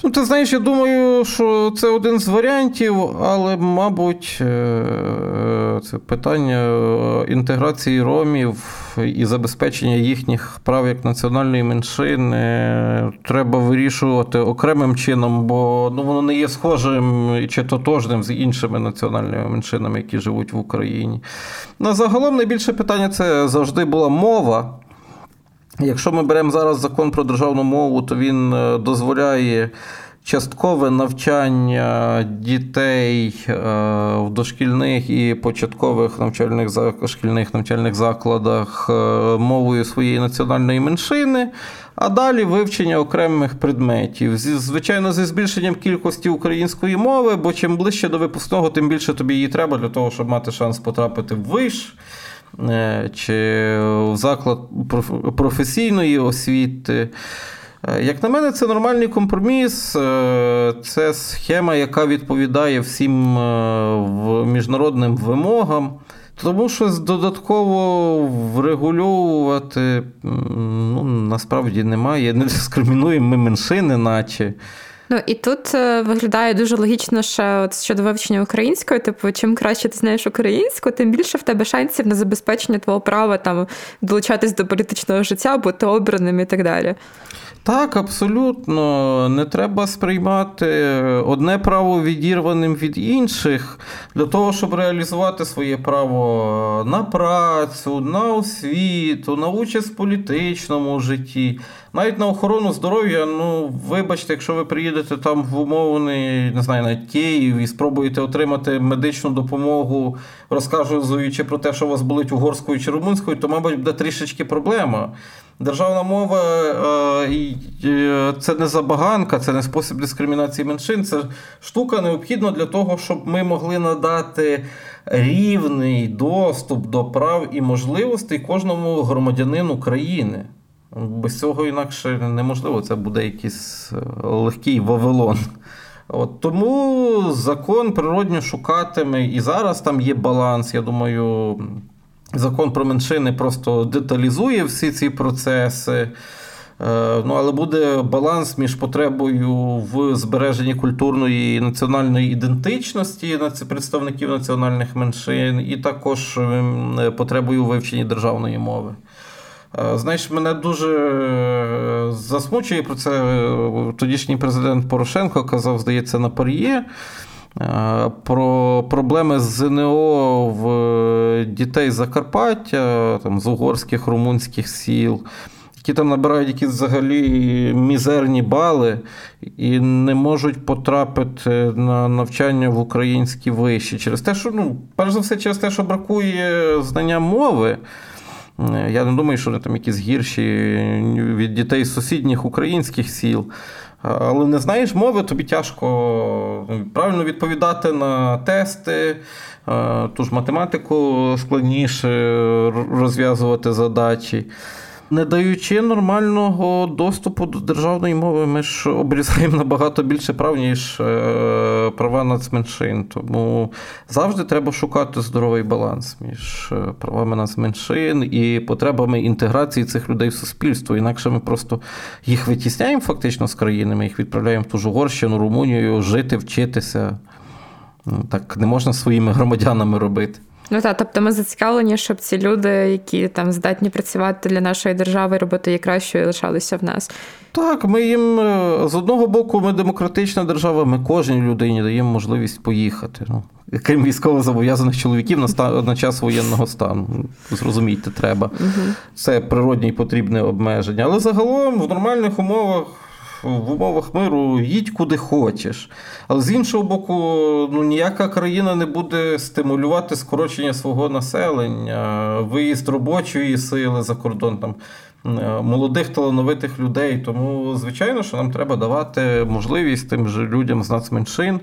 Ну, ти знаєш, я думаю, що це один з варіантів, але, мабуть, е, це питання е, інтеграції ромів і забезпечення їхніх прав як національної меншини треба вирішувати окремим чином, бо ну, воно не є схожим чи тотожним з іншими національними меншинами, які живуть в Україні. На загалом найбільше питання це завжди була мова. Якщо ми беремо зараз закон про державну мову, то він е, дозволяє часткове навчання дітей е, в дошкільних і початкових навчальних шкільних навчальних закладах е, мовою своєї національної меншини, а далі вивчення окремих предметів. Звичайно, зі збільшенням кількості української мови, бо чим ближче до випускного, тим більше тобі її треба для того, щоб мати шанс потрапити в виш. Е, чи в заклад професійної освіти. Е, як на мене, це нормальний компроміс, е, це схема, яка відповідає всім міжнародним вимогам. Тому що додатково врегульовувати ну, насправді немає. Не дискримінуємо ми меншини, наче. Ну і тут е, виглядає дуже логічно ще от щодо вивчення української. Типу, чим краще ти знаєш українську, тим більше в тебе шансів на забезпечення твого права там долучатись до політичного життя, бути обраним і так далі. Так, абсолютно. Не треба сприймати одне право відірваним від інших для того, щоб реалізувати своє право на працю, на освіту, на участь в політичному житті, навіть на охорону здоров'я. Ну, вибачте, якщо ви приїдете там в умовний, не знаю, навіть Київ і спробуєте отримати медичну допомогу, розказуючи про те, що у вас болить угорською чи румунською, то, мабуть, буде трішечки проблема. Державна мова е, це не забаганка, це не спосіб дискримінації меншин. Це штука необхідна для того, щоб ми могли надати рівний доступ до прав і можливостей кожному громадянину країни. Без цього інакше неможливо. Це буде якийсь е, легкий Вавилон. От Тому закон природньо шукатиме і зараз там є баланс. Я думаю. Закон про меншини просто деталізує всі ці процеси. Е, ну, але буде баланс між потребою в збереженні культурної і національної ідентичності представників національних меншин, і також ем, потребою вивчення державної мови. Е, знаєш, мене дуже е, засмучує про це. Тодішній президент Порошенко казав, здається, на пар'є. Про проблеми з ЗНО в дітей Закарпаття, там, з угорських румунських сіл які там набирають якісь взагалі мізерні бали і не можуть потрапити на навчання в українські виші. Через те, що, ну, перш за все, через те, що бракує знання мови. Я не думаю, що вони там якісь гірші від дітей з сусідніх українських сіл. Але не знаєш мови, тобі тяжко ну, правильно відповідати на тести, ту ж математику складніше розв'язувати задачі. Не даючи нормального доступу до державної мови, ми ж обрізаємо набагато більше прав, ніж е, права нацменшин. Тому завжди треба шукати здоровий баланс між е, правами нацменшин і потребами інтеграції цих людей в суспільство. Інакше ми просто їх витісняємо фактично з країни, ми їх відправляємо в ту ж Угорщину, Румунію, жити, вчитися. Так не можна своїми громадянами робити. Ну так, тобто ми зацікавлені, щоб ці люди, які там здатні працювати для нашої держави, робити її кращою, лишалися в нас. Так, ми їм е, з одного боку, ми демократична держава, ми кожній людині даємо можливість поїхати. Ну, Крім військовозобов'язаних чоловіків на на час воєнного стану. Зрозумійте, треба. Угу. Це природні і потрібне обмеження. Але загалом в нормальних умовах в умовах миру їдь куди хочеш. Але з іншого боку, ну ніяка країна не буде стимулювати скорочення свого населення, виїзд робочої сили за кордон там. Е, молодих талановитих людей. Тому, звичайно, що нам треба давати можливість тим же людям з нацменшин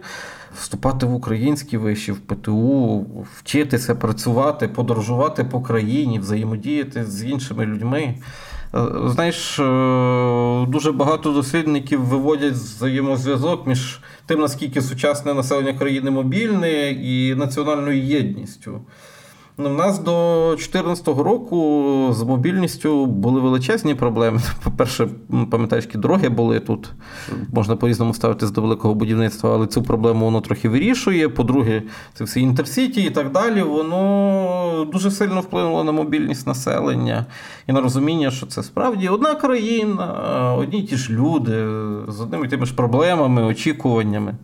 вступати в українські виші, в ПТУ, вчитися, працювати, подорожувати по країні, взаємодіяти з іншими людьми. Е, знаєш, е, дуже багато дослідників виводять взаємозв'язок між тим, наскільки сучасне населення країни мобільне і національною єдністю. Ну, У нас до 2014 року з мобільністю були величезні проблеми. [laughs] По-перше, пам'ятаєш, які дороги були тут. Можна по-різному ставитись до великого будівництва, але цю проблему воно трохи вирішує. По-друге, це всі інтерсіті і так далі. Воно дуже сильно вплинуло на мобільність населення і на розуміння, що це справді одна країна, одні й ті ж люди з одними тими ж проблемами, очікуваннями.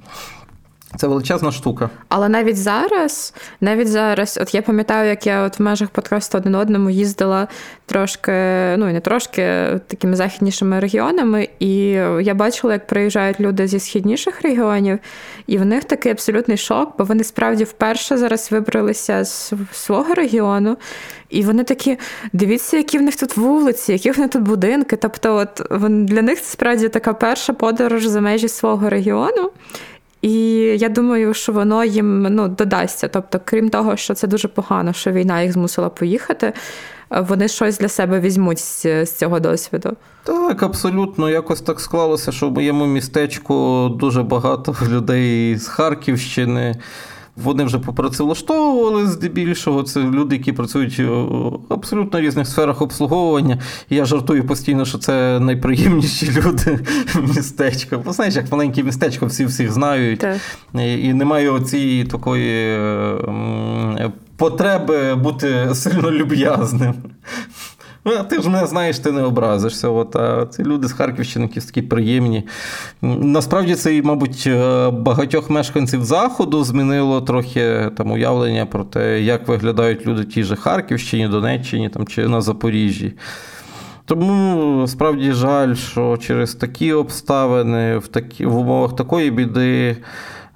Це величезна штука. Але навіть зараз, навіть зараз, от я пам'ятаю, як я от в межах подкасту один одному їздила трошки, ну і не трошки такими західнішими регіонами, і я бачила, як приїжджають люди зі східніших регіонів, і в них такий абсолютний шок, бо вони справді вперше зараз вибралися з свого регіону, і вони такі: дивіться, які в них тут вулиці, які в них тут будинки. Тобто, от для них це справді така перша подорож за межі свого регіону. І я думаю, що воно їм ну, додасться. Тобто, крім того, що це дуже погано, що війна їх змусила поїхати, вони щось для себе візьмуть з цього досвіду. Так, абсолютно. Якось так склалося, що в моєму містечку дуже багато [laughs] людей з Харківщини. Вони вже попрацевлаштовували здебільшого. Це люди, які працюють в абсолютно різних сферах обслуговування. Я жартую постійно, що це найприємніші [laughs] люди містечка. Бо знаєш, як маленьке містечко, всі всіх знають. Так. І немає оцієї такої потреби бути сильно люб'язним. Ну, а ти ж мене знаєш, ти не образишся. От, А ці люди з Харківщини якісь такі приємні. Насправді це, мабуть, е, багатьох мешканців Заходу змінило трохи там уявлення про те, як виглядають люди ті ж Харківщині, Донеччині там, чи на Запоріжжі. Тому справді жаль, що через такі обставини, в такі, в умовах такої біди.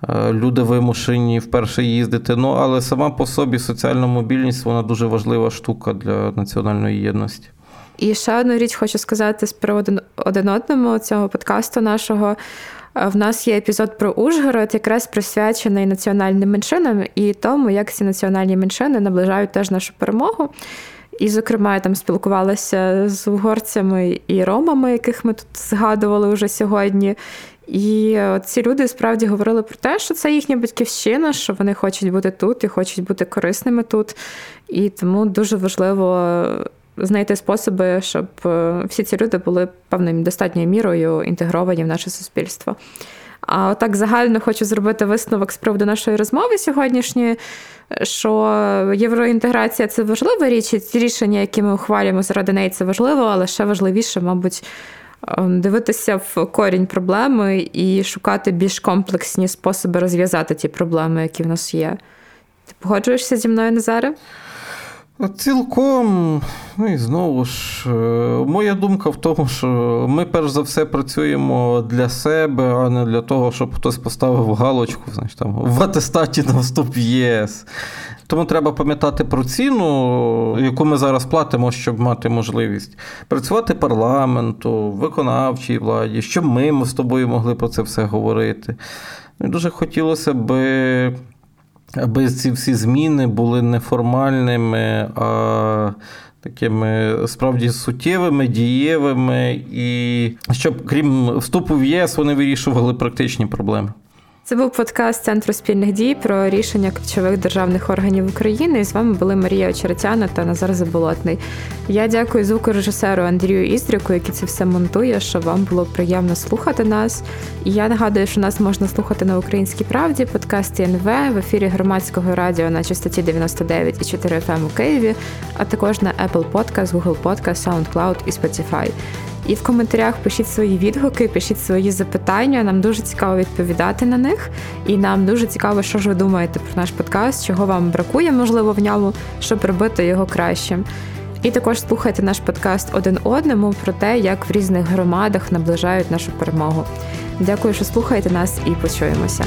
Е, люди вимушені вперше їздити. Ну, але сама по собі соціальна мобільність вона дуже важлива штука для національної єдності. І ще одну річ хочу сказати з приводу один одному цього подкасту нашого. Е, в нас є епізод про Ужгород, якраз присвячений національним меншинам і тому, як ці національні меншини наближають теж нашу перемогу. І, зокрема, я там спілкувалася з угорцями і ромами, яких ми тут згадували вже сьогодні. І ці люди справді говорили про те, що це їхня батьківщина, що вони хочуть бути тут і хочуть бути корисними тут. І тому дуже важливо знайти способи, щоб е, всі ці люди були певною достатньою мірою інтегровані в наше суспільство. А отак загально хочу зробити висновок з приводу нашої розмови сьогоднішньої, що євроінтеграція це важлива річ, і ці рішення, які ми ухвалюємо заради неї, це важливо, але ще важливіше, мабуть, дивитися в корінь проблеми і шукати більш комплексні способи розв'язати ті проблеми, які в нас є. Ти погоджуєшся зі мною, Назаре? Цілком, ну і знову ж, е, моя думка в тому, що ми перш за все працюємо для себе, а не для того, щоб хтось поставив галочку знаєш, там, в атестаті на вступ в ЄС. Тому треба пам'ятати про ціну, яку ми зараз платимо, щоб мати можливість працювати парламенту, виконавчій владі, щоб ми з тобою могли про це все говорити. Ну, Дуже хотілося би аби ці всі зміни були неформальними, а такими справді суттєвими, дієвими, і щоб крім вступу в ЄС, вони вирішували практичні проблеми. Це був подкаст Центру спільних дій про рішення ключових державних органів України. І з вами були Марія Очеретяна та Назар Заболотний. Я дякую звукорежисеру Андрію Іздріку, який це все монтує, щоб вам було приємно слухати нас. І я нагадую, що нас можна слухати на українській правді, подкасті НВ в ефірі громадського радіо на частоті 99 і 4 FM у Києві, а також на Apple Podcast, Google Podcast, SoundCloud і Spotify. І в коментарях пишіть свої відгуки, пишіть свої запитання. Нам дуже цікаво відповідати на них. І нам дуже цікаво, що ж ви думаєте про наш подкаст, чого вам бракує, можливо, в ньому, щоб робити його кращим. І також слухайте наш подкаст один одному про те, як в різних громадах наближають нашу перемогу. Дякую, що слухаєте нас, і почуємося.